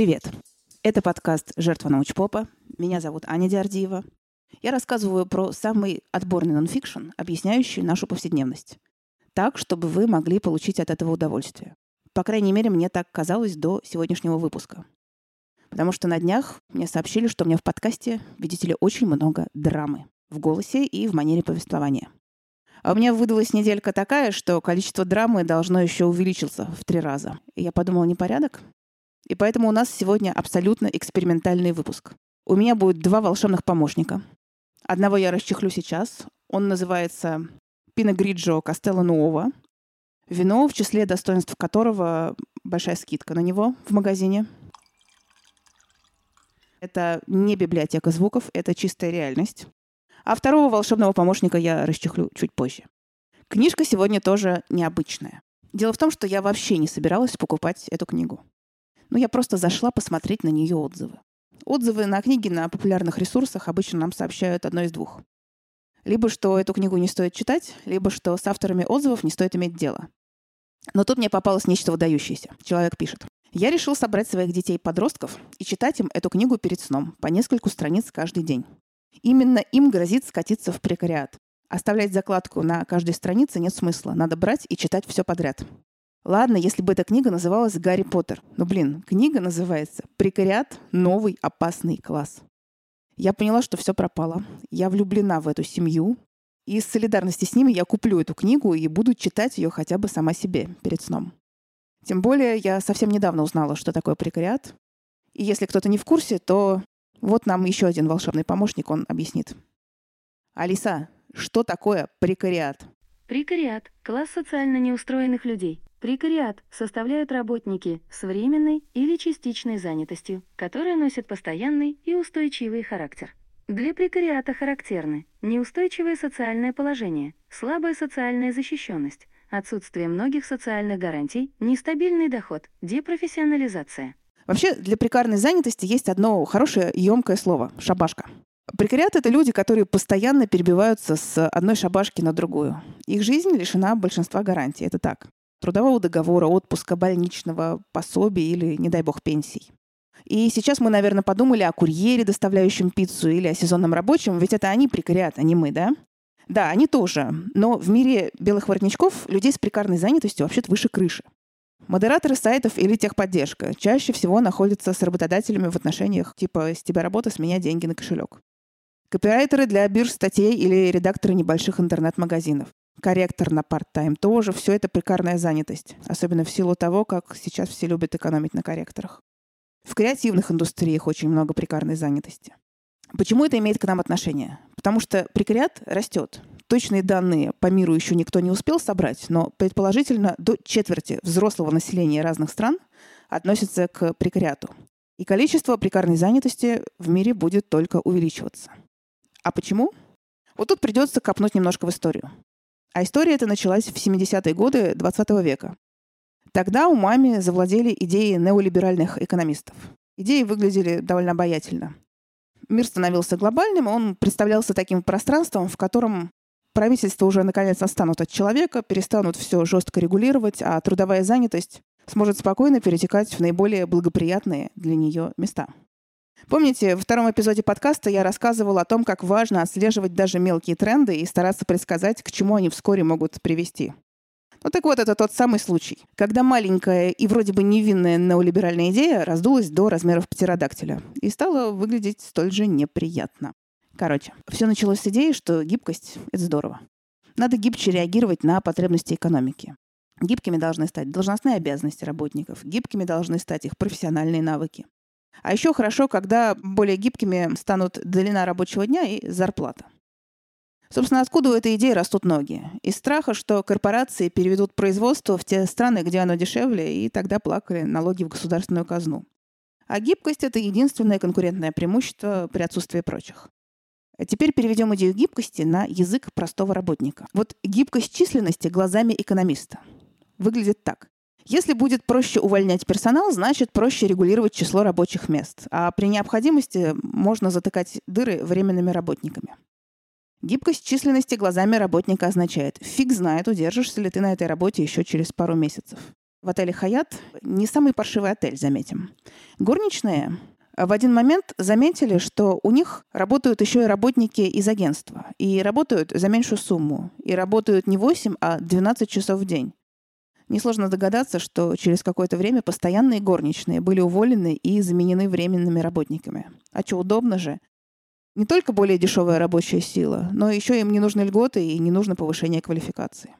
Привет! Это подкаст «Жертва научпопа». Меня зовут Аня Диардиева. Я рассказываю про самый отборный нонфикшн, объясняющий нашу повседневность. Так, чтобы вы могли получить от этого удовольствие. По крайней мере, мне так казалось до сегодняшнего выпуска. Потому что на днях мне сообщили, что у меня в подкасте, видите ли, очень много драмы в голосе и в манере повествования. А у меня выдалась неделька такая, что количество драмы должно еще увеличиться в три раза. И я подумала, непорядок? И поэтому у нас сегодня абсолютно экспериментальный выпуск. У меня будет два волшебных помощника. Одного я расчехлю сейчас. Он называется Пино Гриджо Кастелло Нуова. Вино, в числе достоинств которого большая скидка на него в магазине. Это не библиотека звуков, это чистая реальность. А второго волшебного помощника я расчехлю чуть позже. Книжка сегодня тоже необычная. Дело в том, что я вообще не собиралась покупать эту книгу. Ну, я просто зашла посмотреть на нее отзывы. Отзывы на книги на популярных ресурсах обычно нам сообщают одно из двух. Либо что эту книгу не стоит читать, либо что с авторами отзывов не стоит иметь дело. Но тут мне попалось нечто выдающееся. Человек пишет. Я решил собрать своих детей-подростков и читать им эту книгу перед сном, по нескольку страниц каждый день. Именно им грозит скатиться в прекариат. Оставлять закладку на каждой странице нет смысла. Надо брать и читать все подряд. Ладно, если бы эта книга называлась «Гарри Поттер». Но, блин, книга называется «Прекариат. Новый опасный класс». Я поняла, что все пропало. Я влюблена в эту семью. И из солидарности с ними я куплю эту книгу и буду читать ее хотя бы сама себе перед сном. Тем более я совсем недавно узнала, что такое прекариат. И если кто-то не в курсе, то вот нам еще один волшебный помощник, он объяснит. Алиса, что такое прекариат? Прекариат – класс социально неустроенных людей. Прекариат составляют работники с временной или частичной занятостью, которые носят постоянный и устойчивый характер. Для прекариата характерны неустойчивое социальное положение, слабая социальная защищенность, отсутствие многих социальных гарантий, нестабильный доход, депрофессионализация. Вообще, для прекарной занятости есть одно хорошее емкое слово – шабашка. Прекариат — это люди, которые постоянно перебиваются с одной шабашки на другую. Их жизнь лишена большинства гарантий. Это так трудового договора, отпуска, больничного, пособия или, не дай бог, пенсий. И сейчас мы, наверное, подумали о курьере, доставляющем пиццу, или о сезонном рабочем, ведь это они прекариат, а не мы, да? Да, они тоже. Но в мире белых воротничков людей с прекарной занятостью вообще-то выше крыши. Модераторы сайтов или техподдержка чаще всего находятся с работодателями в отношениях типа «с тебя работа, с меня деньги на кошелек». Копирайтеры для бирж статей или редакторы небольших интернет-магазинов корректор на парт-тайм тоже. Все это прикарная занятость. Особенно в силу того, как сейчас все любят экономить на корректорах. В креативных индустриях очень много прикарной занятости. Почему это имеет к нам отношение? Потому что прекариат растет. Точные данные по миру еще никто не успел собрать, но предположительно до четверти взрослого населения разных стран относится к прекариату. И количество прекарной занятости в мире будет только увеличиваться. А почему? Вот тут придется копнуть немножко в историю. А история эта началась в 70-е годы 20 века. Тогда умами завладели идеи неолиберальных экономистов. Идеи выглядели довольно обаятельно. Мир становился глобальным, он представлялся таким пространством, в котором правительства уже наконец останут от человека, перестанут все жестко регулировать, а трудовая занятость сможет спокойно перетекать в наиболее благоприятные для нее места. Помните, во втором эпизоде подкаста я рассказывала о том, как важно отслеживать даже мелкие тренды и стараться предсказать, к чему они вскоре могут привести. Ну так вот, это тот самый случай, когда маленькая и вроде бы невинная неолиберальная идея раздулась до размеров птеродактиля и стала выглядеть столь же неприятно. Короче, все началось с идеи, что гибкость — это здорово. Надо гибче реагировать на потребности экономики. Гибкими должны стать должностные обязанности работников, гибкими должны стать их профессиональные навыки. А еще хорошо, когда более гибкими станут длина рабочего дня и зарплата. Собственно, откуда у этой идеи растут ноги? Из страха, что корпорации переведут производство в те страны, где оно дешевле, и тогда плакали налоги в государственную казну. А гибкость — это единственное конкурентное преимущество при отсутствии прочих. А теперь переведем идею гибкости на язык простого работника. Вот гибкость численности глазами экономиста выглядит так. Если будет проще увольнять персонал, значит проще регулировать число рабочих мест. А при необходимости можно затыкать дыры временными работниками. Гибкость численности глазами работника означает, фиг знает, удержишься ли ты на этой работе еще через пару месяцев. в отеле «Хаят» не самый паршивый отель, заметим. Горничные в один момент заметили, что у них работают еще и работники из агентства. И работают за меньшую сумму. И работают не 8, а 12 часов в день. Несложно догадаться, что через какое-то время постоянные горничные были уволены и заменены временными работниками. А что удобно же. Не только более дешевая рабочая сила, но еще им не нужны льготы и не нужно повышение квалификации.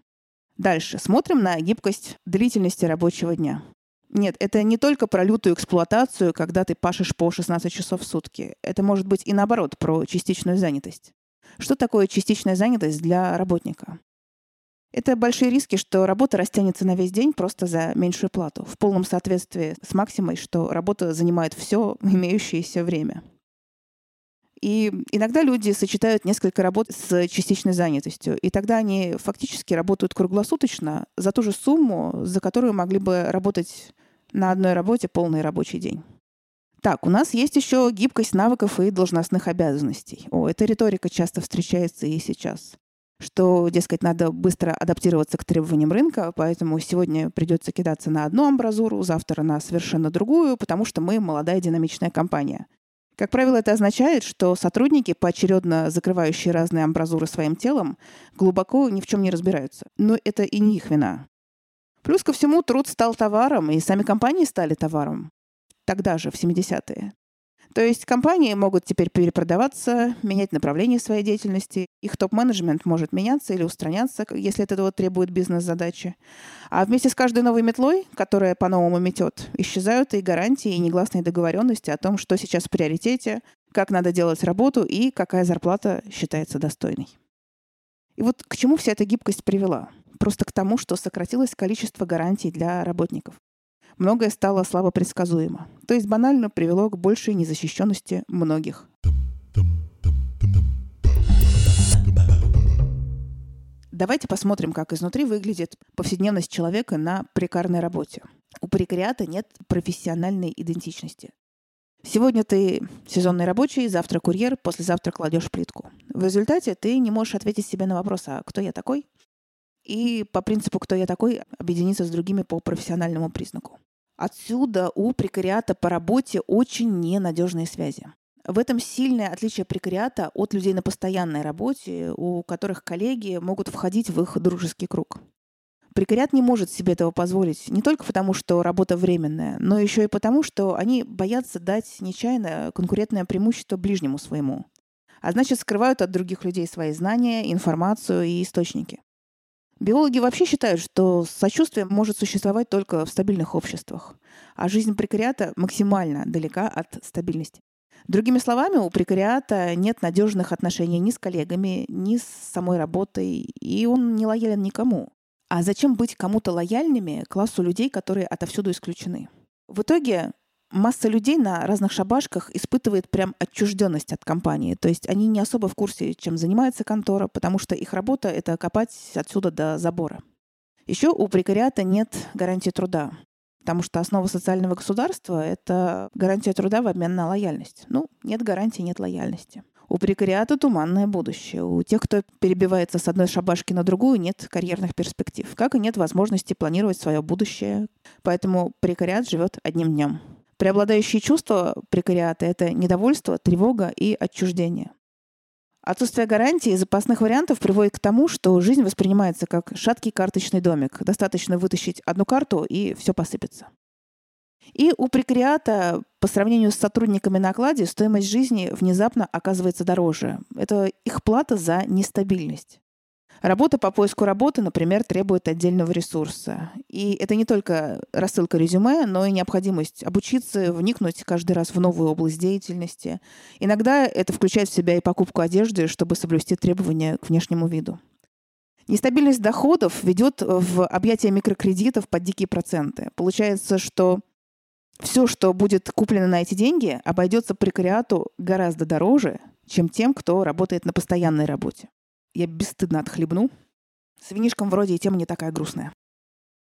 Дальше. Смотрим на гибкость длительности рабочего дня. Нет, это не только про лютую эксплуатацию, когда ты пашешь по 16 часов в сутки. Это может быть и наоборот, про частичную занятость. Что такое частичная занятость для работника? Это большие риски, что работа растянется на весь день просто за меньшую плату, в полном соответствии с максимой, что работа занимает все имеющееся время. И иногда люди сочетают несколько работ с частичной занятостью, и тогда они фактически работают круглосуточно за ту же сумму, за которую могли бы работать на одной работе полный рабочий день. Так, у нас есть еще гибкость навыков и должностных обязанностей. О, эта риторика часто встречается и сейчас что, дескать, надо быстро адаптироваться к требованиям рынка, поэтому сегодня придется кидаться на одну амбразуру, завтра на совершенно другую, потому что мы молодая динамичная компания. Как правило, это означает, что сотрудники, поочередно закрывающие разные амбразуры своим телом, глубоко ни в чем не разбираются. Но это и не их вина. Плюс ко всему, труд стал товаром, и сами компании стали товаром. Тогда же, в 70-е. То есть компании могут теперь перепродаваться, менять направление своей деятельности. Их топ-менеджмент может меняться или устраняться, если это вот требует бизнес-задачи. А вместе с каждой новой метлой, которая по-новому метет, исчезают и гарантии, и негласные договоренности о том, что сейчас в приоритете, как надо делать работу и какая зарплата считается достойной. И вот к чему вся эта гибкость привела? Просто к тому, что сократилось количество гарантий для работников многое стало слабо предсказуемо. То есть банально привело к большей незащищенности многих. Давайте посмотрим, как изнутри выглядит повседневность человека на прекарной работе. У прекариата нет профессиональной идентичности. Сегодня ты сезонный рабочий, завтра курьер, послезавтра кладешь плитку. В результате ты не можешь ответить себе на вопрос, а кто я такой? И по принципу «кто я такой» объединиться с другими по профессиональному признаку. Отсюда у прекариата по работе очень ненадежные связи. В этом сильное отличие прекариата от людей на постоянной работе, у которых коллеги могут входить в их дружеский круг. Прекариат не может себе этого позволить не только потому, что работа временная, но еще и потому, что они боятся дать нечаянно конкурентное преимущество ближнему своему. А значит, скрывают от других людей свои знания, информацию и источники. Биологи вообще считают, что сочувствие может существовать только в стабильных обществах, а жизнь прекариата максимально далека от стабильности. Другими словами, у прекариата нет надежных отношений ни с коллегами, ни с самой работой, и он не лоялен никому. А зачем быть кому-то лояльными классу людей, которые отовсюду исключены? В итоге масса людей на разных шабашках испытывает прям отчужденность от компании. То есть они не особо в курсе, чем занимается контора, потому что их работа — это копать отсюда до забора. Еще у прекариата нет гарантии труда, потому что основа социального государства — это гарантия труда в обмен на лояльность. Ну, нет гарантии, нет лояльности. У прекариата туманное будущее. У тех, кто перебивается с одной шабашки на другую, нет карьерных перспектив, как и нет возможности планировать свое будущее. Поэтому прекариат живет одним днем. Преобладающие чувства прекариата — это недовольство, тревога и отчуждение. Отсутствие гарантий и запасных вариантов приводит к тому, что жизнь воспринимается как шаткий карточный домик. Достаточно вытащить одну карту, и все посыпется. И у прекариата по сравнению с сотрудниками на окладе стоимость жизни внезапно оказывается дороже. Это их плата за нестабильность. Работа по поиску работы, например, требует отдельного ресурса. И это не только рассылка резюме, но и необходимость обучиться, вникнуть каждый раз в новую область деятельности. Иногда это включает в себя и покупку одежды, чтобы соблюсти требования к внешнему виду. Нестабильность доходов ведет в объятия микрокредитов под дикие проценты. Получается, что все, что будет куплено на эти деньги, обойдется прекариату гораздо дороже, чем тем, кто работает на постоянной работе я бесстыдно отхлебну. С винишком вроде и тема не такая грустная.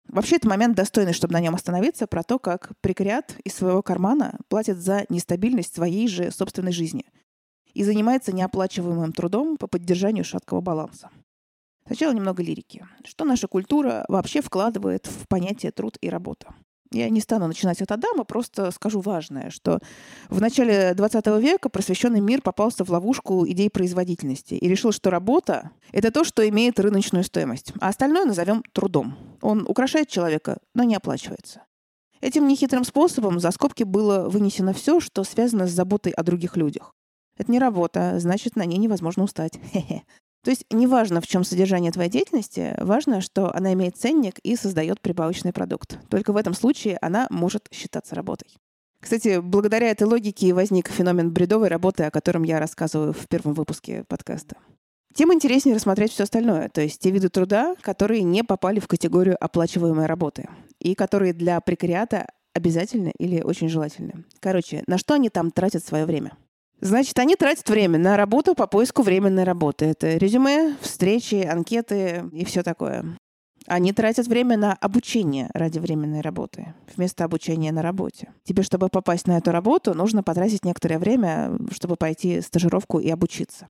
Вообще, это момент достойный, чтобы на нем остановиться, про то, как прекариат из своего кармана платит за нестабильность своей же собственной жизни и занимается неоплачиваемым трудом по поддержанию шаткого баланса. Сначала немного лирики. Что наша культура вообще вкладывает в понятие труд и работа? Я не стану начинать от Адама, просто скажу важное, что в начале 20 века просвещенный мир попался в ловушку идей производительности и решил, что работа — это то, что имеет рыночную стоимость, а остальное назовем трудом. Он украшает человека, но не оплачивается. Этим нехитрым способом за скобки было вынесено все, что связано с заботой о других людях. Это не работа, значит, на ней невозможно устать. Хе-хе. То есть неважно, в чем содержание твоей деятельности, важно, что она имеет ценник и создает прибавочный продукт. Только в этом случае она может считаться работой. Кстати, благодаря этой логике возник феномен бредовой работы, о котором я рассказываю в первом выпуске подкаста. Тем интереснее рассмотреть все остальное, то есть те виды труда, которые не попали в категорию оплачиваемой работы и которые для прекариата обязательны или очень желательны. Короче, на что они там тратят свое время? Значит, они тратят время на работу по поиску временной работы. Это резюме, встречи, анкеты и все такое. Они тратят время на обучение ради временной работы, вместо обучения на работе. Тебе, чтобы попасть на эту работу, нужно потратить некоторое время, чтобы пойти стажировку и обучиться.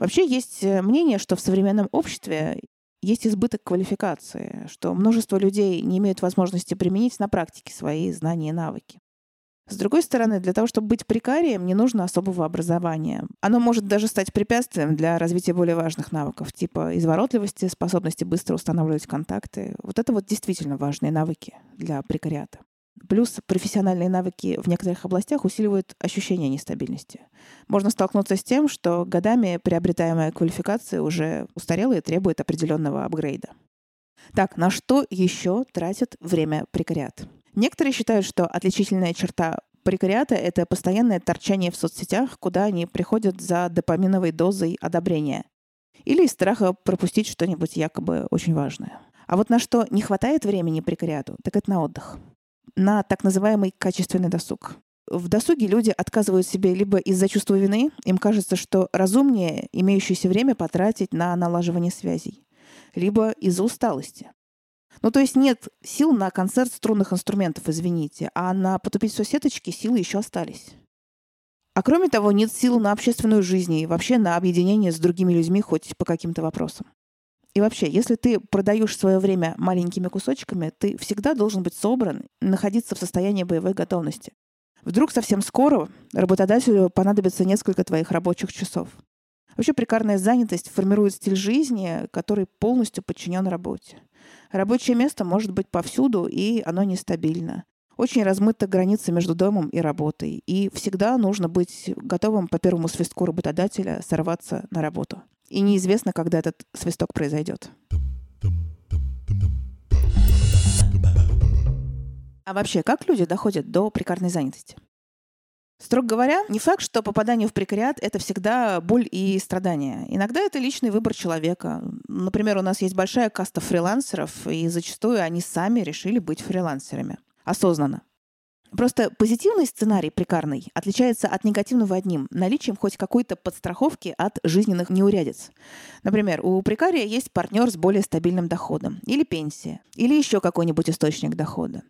Вообще есть э, мнение, что в современном обществе есть избыток квалификации, что множество людей не имеют возможности применить на практике свои знания и навыки. С другой стороны, для того, чтобы быть прикарием, не нужно особого образования. Оно может даже стать препятствием для развития более важных навыков, типа изворотливости, способности быстро устанавливать контакты. Вот это вот действительно важные навыки для прикариата. Плюс профессиональные навыки в некоторых областях усиливают ощущение нестабильности. Можно столкнуться с тем, что годами приобретаемая квалификация уже устарела и требует определенного апгрейда. Так, на что еще тратит время прекариат? Некоторые считают, что отличительная черта прекариата — это постоянное торчание в соцсетях, куда они приходят за допаминовой дозой одобрения или из страха пропустить что-нибудь якобы очень важное. А вот на что не хватает времени прекариату, так это на отдых. На так называемый качественный досуг. В досуге люди отказывают себе либо из-за чувства вины, им кажется, что разумнее имеющееся время потратить на налаживание связей, либо из-за усталости. Ну, то есть нет сил на концерт струнных инструментов, извините, а на потупить все сеточки силы еще остались. А кроме того, нет сил на общественную жизнь и вообще на объединение с другими людьми хоть по каким-то вопросам. И вообще, если ты продаешь свое время маленькими кусочками, ты всегда должен быть собран, находиться в состоянии боевой готовности. Вдруг совсем скоро работодателю понадобится несколько твоих рабочих часов. Вообще прикарная занятость формирует стиль жизни, который полностью подчинен работе. Рабочее место может быть повсюду, и оно нестабильно. Очень размыта граница между домом и работой, и всегда нужно быть готовым по первому свистку работодателя сорваться на работу. И неизвестно, когда этот свисток произойдет. А вообще, как люди доходят до прикарной занятости? Строго говоря, не факт, что попадание в прекариат — это всегда боль и страдания. Иногда это личный выбор человека. Например, у нас есть большая каста фрилансеров, и зачастую они сами решили быть фрилансерами. Осознанно. Просто позитивный сценарий прикарный отличается от негативного одним – наличием хоть какой-то подстраховки от жизненных неурядиц. Например, у прикария есть партнер с более стабильным доходом, или пенсия, или еще какой-нибудь источник дохода.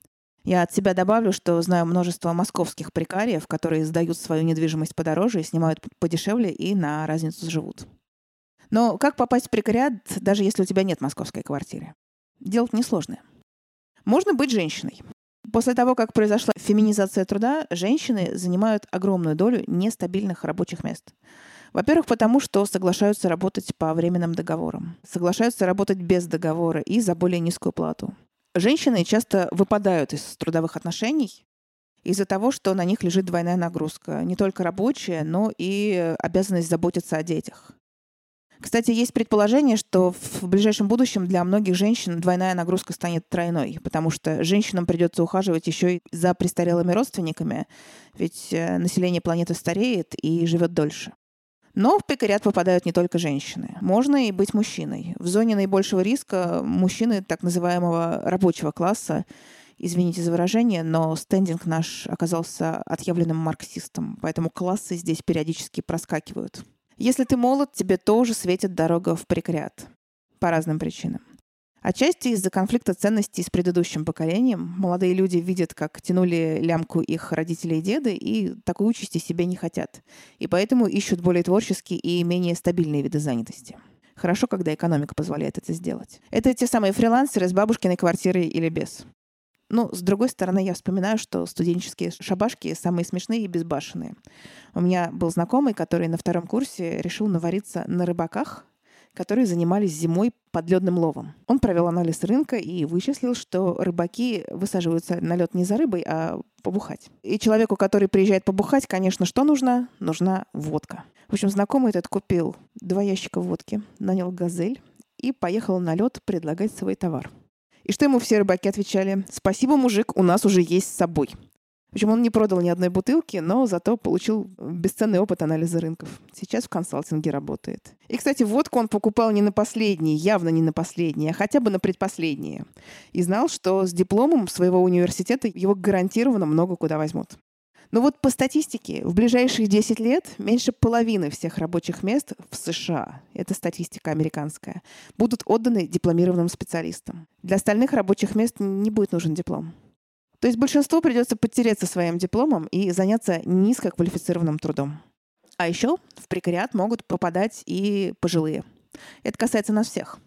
Я от себя добавлю, что знаю множество московских прикариев, которые сдают свою недвижимость подороже и снимают подешевле и на разницу живут. Но как попасть в прикариат, даже если у тебя нет московской квартиры? Дело несложное. Можно быть женщиной. После того, как произошла феминизация труда, женщины занимают огромную долю нестабильных рабочих мест. Во-первых, потому что соглашаются работать по временным договорам, соглашаются работать без договора и за более низкую плату. Женщины часто выпадают из трудовых отношений из-за того, что на них лежит двойная нагрузка. Не только рабочая, но и обязанность заботиться о детях. Кстати, есть предположение, что в ближайшем будущем для многих женщин двойная нагрузка станет тройной, потому что женщинам придется ухаживать еще и за престарелыми родственниками, ведь э, население планеты стареет и живет дольше. Но в пекарят попадают не только женщины. Можно и быть мужчиной. В зоне наибольшего риска мужчины так называемого рабочего класса, извините за выражение, но стендинг наш оказался отъявленным марксистом, поэтому классы здесь периодически проскакивают. Если ты молод, тебе тоже светит дорога в прекариат. По разным причинам. Отчасти из-за конфликта ценностей с предыдущим поколением молодые люди видят, как тянули лямку их родители и деды, и такой участи себе не хотят. И поэтому ищут более творческие и менее стабильные виды занятости. Хорошо, когда экономика позволяет это сделать. Это те самые фрилансеры с бабушкиной квартирой или без. Ну, с другой стороны, я вспоминаю, что студенческие шабашки самые смешные и безбашенные. У меня был знакомый, который на втором курсе решил навариться на рыбаках, которые занимались зимой подледным ловом. Он провел анализ рынка и вычислил, что рыбаки высаживаются на лед не за рыбой, а побухать. И человеку, который приезжает побухать, конечно, что нужно? Нужна водка. В общем, знакомый этот купил два ящика водки, нанял газель и поехал на лед предлагать свой товар. И что ему все рыбаки отвечали? «Спасибо, мужик, у нас уже есть с собой». В он не продал ни одной бутылки, но зато получил бесценный опыт анализа рынков. Сейчас в консалтинге работает. И, кстати, водку он покупал не на последние, явно не на последние, а хотя бы на предпоследние. И знал, что с дипломом своего университета его гарантированно много куда возьмут. Но вот по статистике, в ближайшие 10 лет меньше половины всех рабочих мест в США, это статистика американская, будут отданы дипломированным специалистам. Для остальных рабочих мест не будет нужен диплом. То есть большинству придется подтереться своим дипломом и заняться низкоквалифицированным трудом. А еще в прекариат могут попадать и пожилые. Это касается нас всех.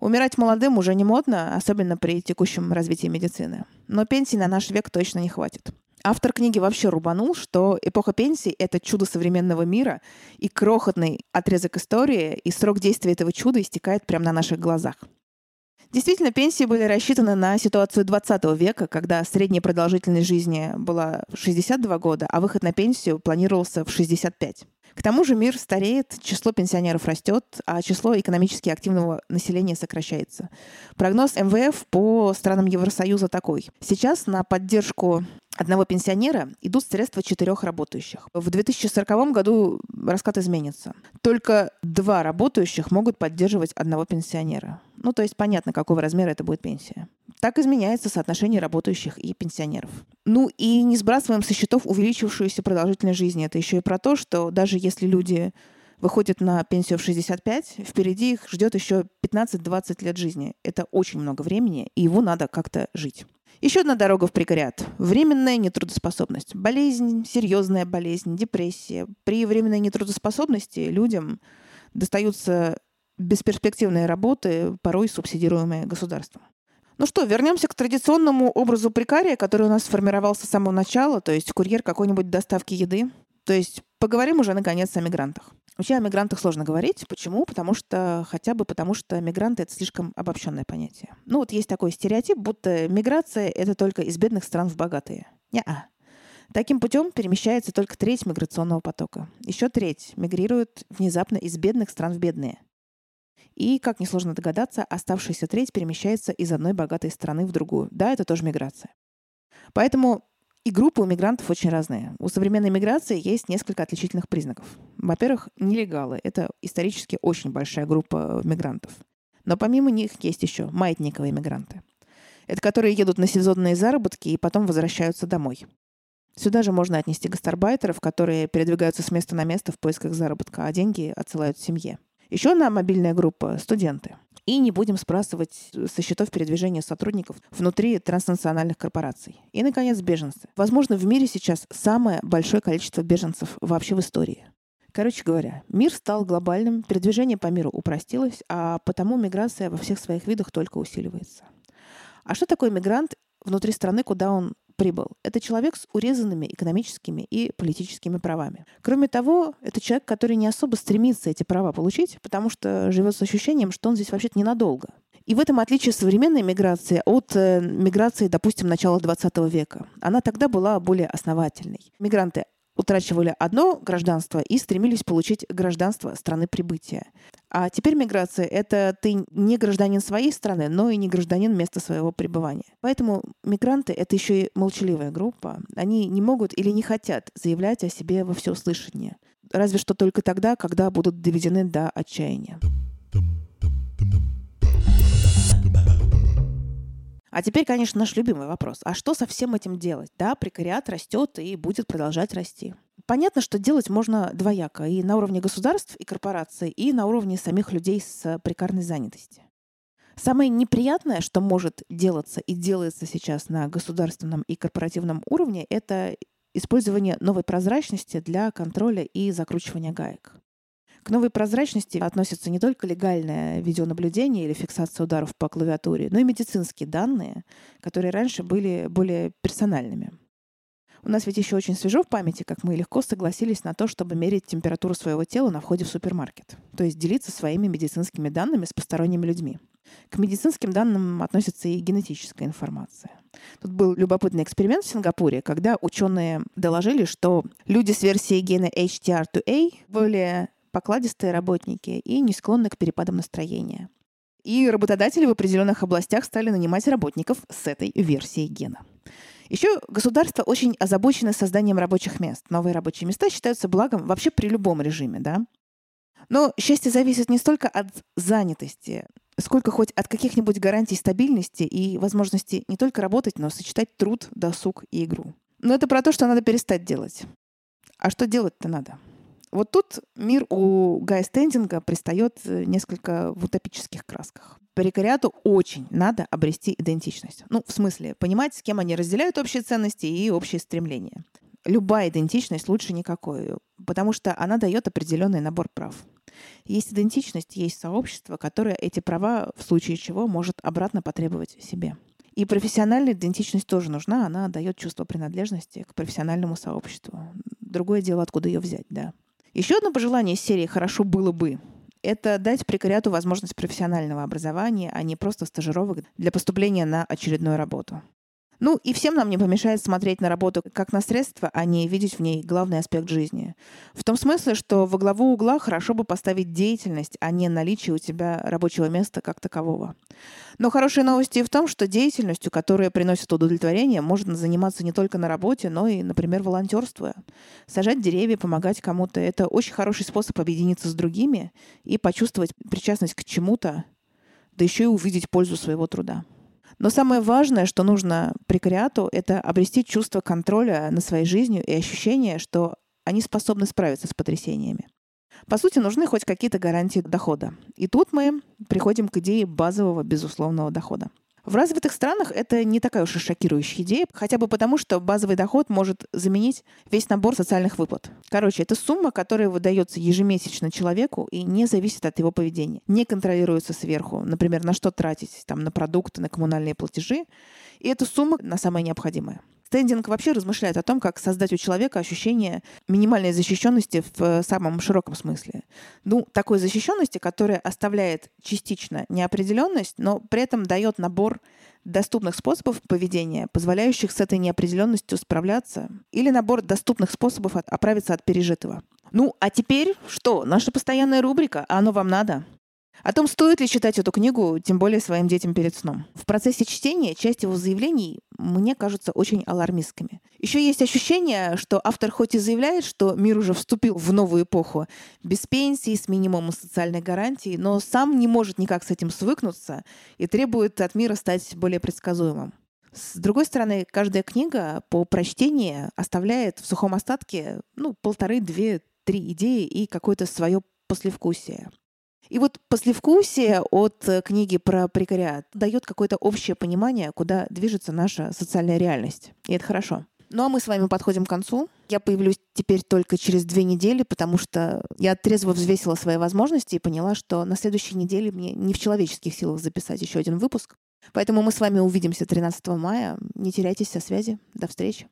Умирать молодым уже не модно, особенно при текущем развитии медицины. Но пенсии на наш век точно не хватит. Автор книги вообще рубанул, что эпоха пенсии — это чудо современного мира, и крохотный отрезок истории, и срок действия этого чуда истекает прямо на наших глазах. Действительно, пенсии были рассчитаны на ситуацию 20 века, когда средняя продолжительность жизни была 62 года, а выход на пенсию планировался в 65. К тому же мир стареет, число пенсионеров растет, а число экономически активного населения сокращается. Прогноз МВФ по странам Евросоюза такой. Сейчас на поддержку одного пенсионера идут средства четырех работающих. В 2040 году расклад изменится. Только два работающих могут поддерживать одного пенсионера. Ну, то есть понятно, какого размера это будет пенсия. Так изменяется соотношение работающих и пенсионеров. Ну и не сбрасываем со счетов увеличившуюся продолжительность жизни. Это еще и про то, что даже если люди выходят на пенсию в 65, впереди их ждет еще 15-20 лет жизни. Это очень много времени, и его надо как-то жить. Еще одна дорога в прекариат. Временная нетрудоспособность. Болезнь, серьезная болезнь, депрессия. При временной нетрудоспособности людям достаются бесперспективные работы, порой субсидируемые государством. Ну что, вернемся к традиционному образу прекария, который у нас сформировался с самого начала, то есть курьер какой-нибудь доставки еды. То есть поговорим уже, наконец, о мигрантах. Вообще о мигрантах сложно говорить. Почему? Потому что, хотя бы потому что мигранты — это слишком обобщенное понятие. Ну вот есть такой стереотип, будто миграция — это только из бедных стран в богатые. Не-а. Таким путем перемещается только треть миграционного потока. Еще треть мигрирует внезапно из бедных стран в бедные. И, как несложно догадаться, оставшаяся треть перемещается из одной богатой страны в другую. Да, это тоже миграция. Поэтому и группы у мигрантов очень разные. У современной миграции есть несколько отличительных признаков. Во-первых, нелегалы. Это исторически очень большая группа мигрантов. Но помимо них есть еще маятниковые мигранты. Это которые едут на сезонные заработки и потом возвращаются домой. Сюда же можно отнести гастарбайтеров, которые передвигаются с места на место в поисках заработка, а деньги отсылают семье. Еще одна мобильная группа – студенты. И не будем сбрасывать со счетов передвижения сотрудников внутри транснациональных корпораций. И, наконец, беженцы. Возможно, в мире сейчас самое большое количество беженцев вообще в истории. Короче говоря, мир стал глобальным, передвижение по миру упростилось, а потому миграция во всех своих видах только усиливается. А что такое мигрант внутри страны, куда он прибыл. Это человек с урезанными экономическими и политическими правами. Кроме того, это человек, который не особо стремится эти права получить, потому что живет с ощущением, что он здесь вообще-то ненадолго. И в этом отличие современной миграции от э, миграции, допустим, начала 20 века. Она тогда была более основательной. Мигранты утрачивали одно гражданство и стремились получить гражданство страны прибытия. А теперь миграция — это ты не гражданин своей страны, но и не гражданин места своего пребывания. Поэтому мигранты — это еще и молчаливая группа. Они не могут или не хотят заявлять о себе во всеуслышание. Разве что только тогда, когда будут доведены до отчаяния. А теперь, конечно, наш любимый вопрос. А что со всем этим делать? Да, прекариат растет и будет продолжать расти. Понятно, что делать можно двояко. И на уровне государств и корпораций, и на уровне самих людей с прекарной занятости. Самое неприятное, что может делаться и делается сейчас на государственном и корпоративном уровне, это использование новой прозрачности для контроля и закручивания гаек. К новой прозрачности относятся не только легальное видеонаблюдение или фиксация ударов по клавиатуре, но и медицинские данные, которые раньше были более персональными. У нас ведь еще очень свежо в памяти, как мы легко согласились на то, чтобы мерить температуру своего тела на входе в супермаркет, то есть делиться своими медицинскими данными с посторонними людьми. К медицинским данным относится и генетическая информация. Тут был любопытный эксперимент в Сингапуре, когда ученые доложили, что люди с версией гена HTR2A более покладистые работники и не склонны к перепадам настроения. И работодатели в определенных областях стали нанимать работников с этой версией гена. Еще государство очень озабочено созданием рабочих мест. Новые рабочие места считаются благом вообще при любом режиме, да? Но счастье зависит не столько от занятости, сколько хоть от каких-нибудь гарантий стабильности и возможности не только работать, но сочетать труд, досуг и игру. Но это про то, что надо перестать делать. А что делать-то надо? Вот тут мир у Гая Стендинга пристает э, несколько в утопических красках прекариату очень надо обрести идентичность. Ну, в смысле, понимать, с кем они разделяют общие ценности и общие стремления. Любая идентичность лучше никакой, потому что она дает определенный набор прав. Есть идентичность, есть сообщество, которое эти права, в случае чего, может обратно потребовать себе. И профессиональная идентичность тоже нужна, она дает чувство принадлежности к профессиональному сообществу. Другое дело, откуда ее взять, да. Еще одно пожелание из серии «Хорошо было бы» это дать прекариату возможность профессионального образования, а не просто стажировок для поступления на очередную работу. Ну и всем нам не помешает смотреть на работу как на средство, а не видеть в ней главный аспект жизни. В том смысле, что во главу угла хорошо бы поставить деятельность, а не наличие у тебя рабочего места как такового. Но хорошие новости в том, что деятельностью, которая приносит удовлетворение, можно заниматься не только на работе, но и, например, волонтерствуя. Сажать деревья, помогать кому-то — это очень хороший способ объединиться с другими и почувствовать причастность к чему-то, да еще и увидеть пользу своего труда. Но самое важное, что нужно прекариату, это обрести чувство контроля над своей жизнью и ощущение, что они способны справиться с потрясениями. По сути, нужны хоть какие-то гарантии дохода. И тут мы приходим к идее базового безусловного дохода. В развитых странах это не такая уж и шокирующая идея, хотя бы потому, что базовый доход может заменить весь набор социальных выплат. Короче, это сумма, которая выдается ежемесячно человеку и не зависит от его поведения. Не контролируется сверху, например, на что тратить, там, на продукты, на коммунальные платежи. И эта сумма на самое необходимое. Стендинг вообще размышляет о том, как создать у человека ощущение минимальной защищенности в э, самом широком смысле. Ну, такой защищенности, которая оставляет частично неопределенность, но при этом дает набор доступных способов поведения, позволяющих с этой неопределенностью справляться, или набор доступных способов оправиться от пережитого. Ну, а теперь что? Наша постоянная рубрика «А оно вам надо?» О том, стоит ли читать эту книгу, тем более своим детям перед сном. В процессе чтения часть его заявлений мне кажутся очень алармистскими. Еще есть ощущение, что автор хоть и заявляет, что мир уже вступил в новую эпоху, без пенсии, с минимумом социальной гарантии, но сам не может никак с этим свыкнуться и требует от мира стать более предсказуемым. С другой стороны, каждая книга по прочтении оставляет в сухом остатке ну, полторы, две, три идеи и какое-то свое послевкусие. И вот послевкусие от э, книги про прекариат дает какое-то общее понимание, куда движется наша социальная реальность. И это хорошо. Ну а мы с вами подходим к концу. Я появлюсь теперь только через две недели, потому что я трезво взвесила свои возможности и поняла, что на следующей неделе мне не в человеческих силах записать еще один выпуск. Поэтому мы с вами увидимся 13 мая. Не теряйтесь со связи. До встречи.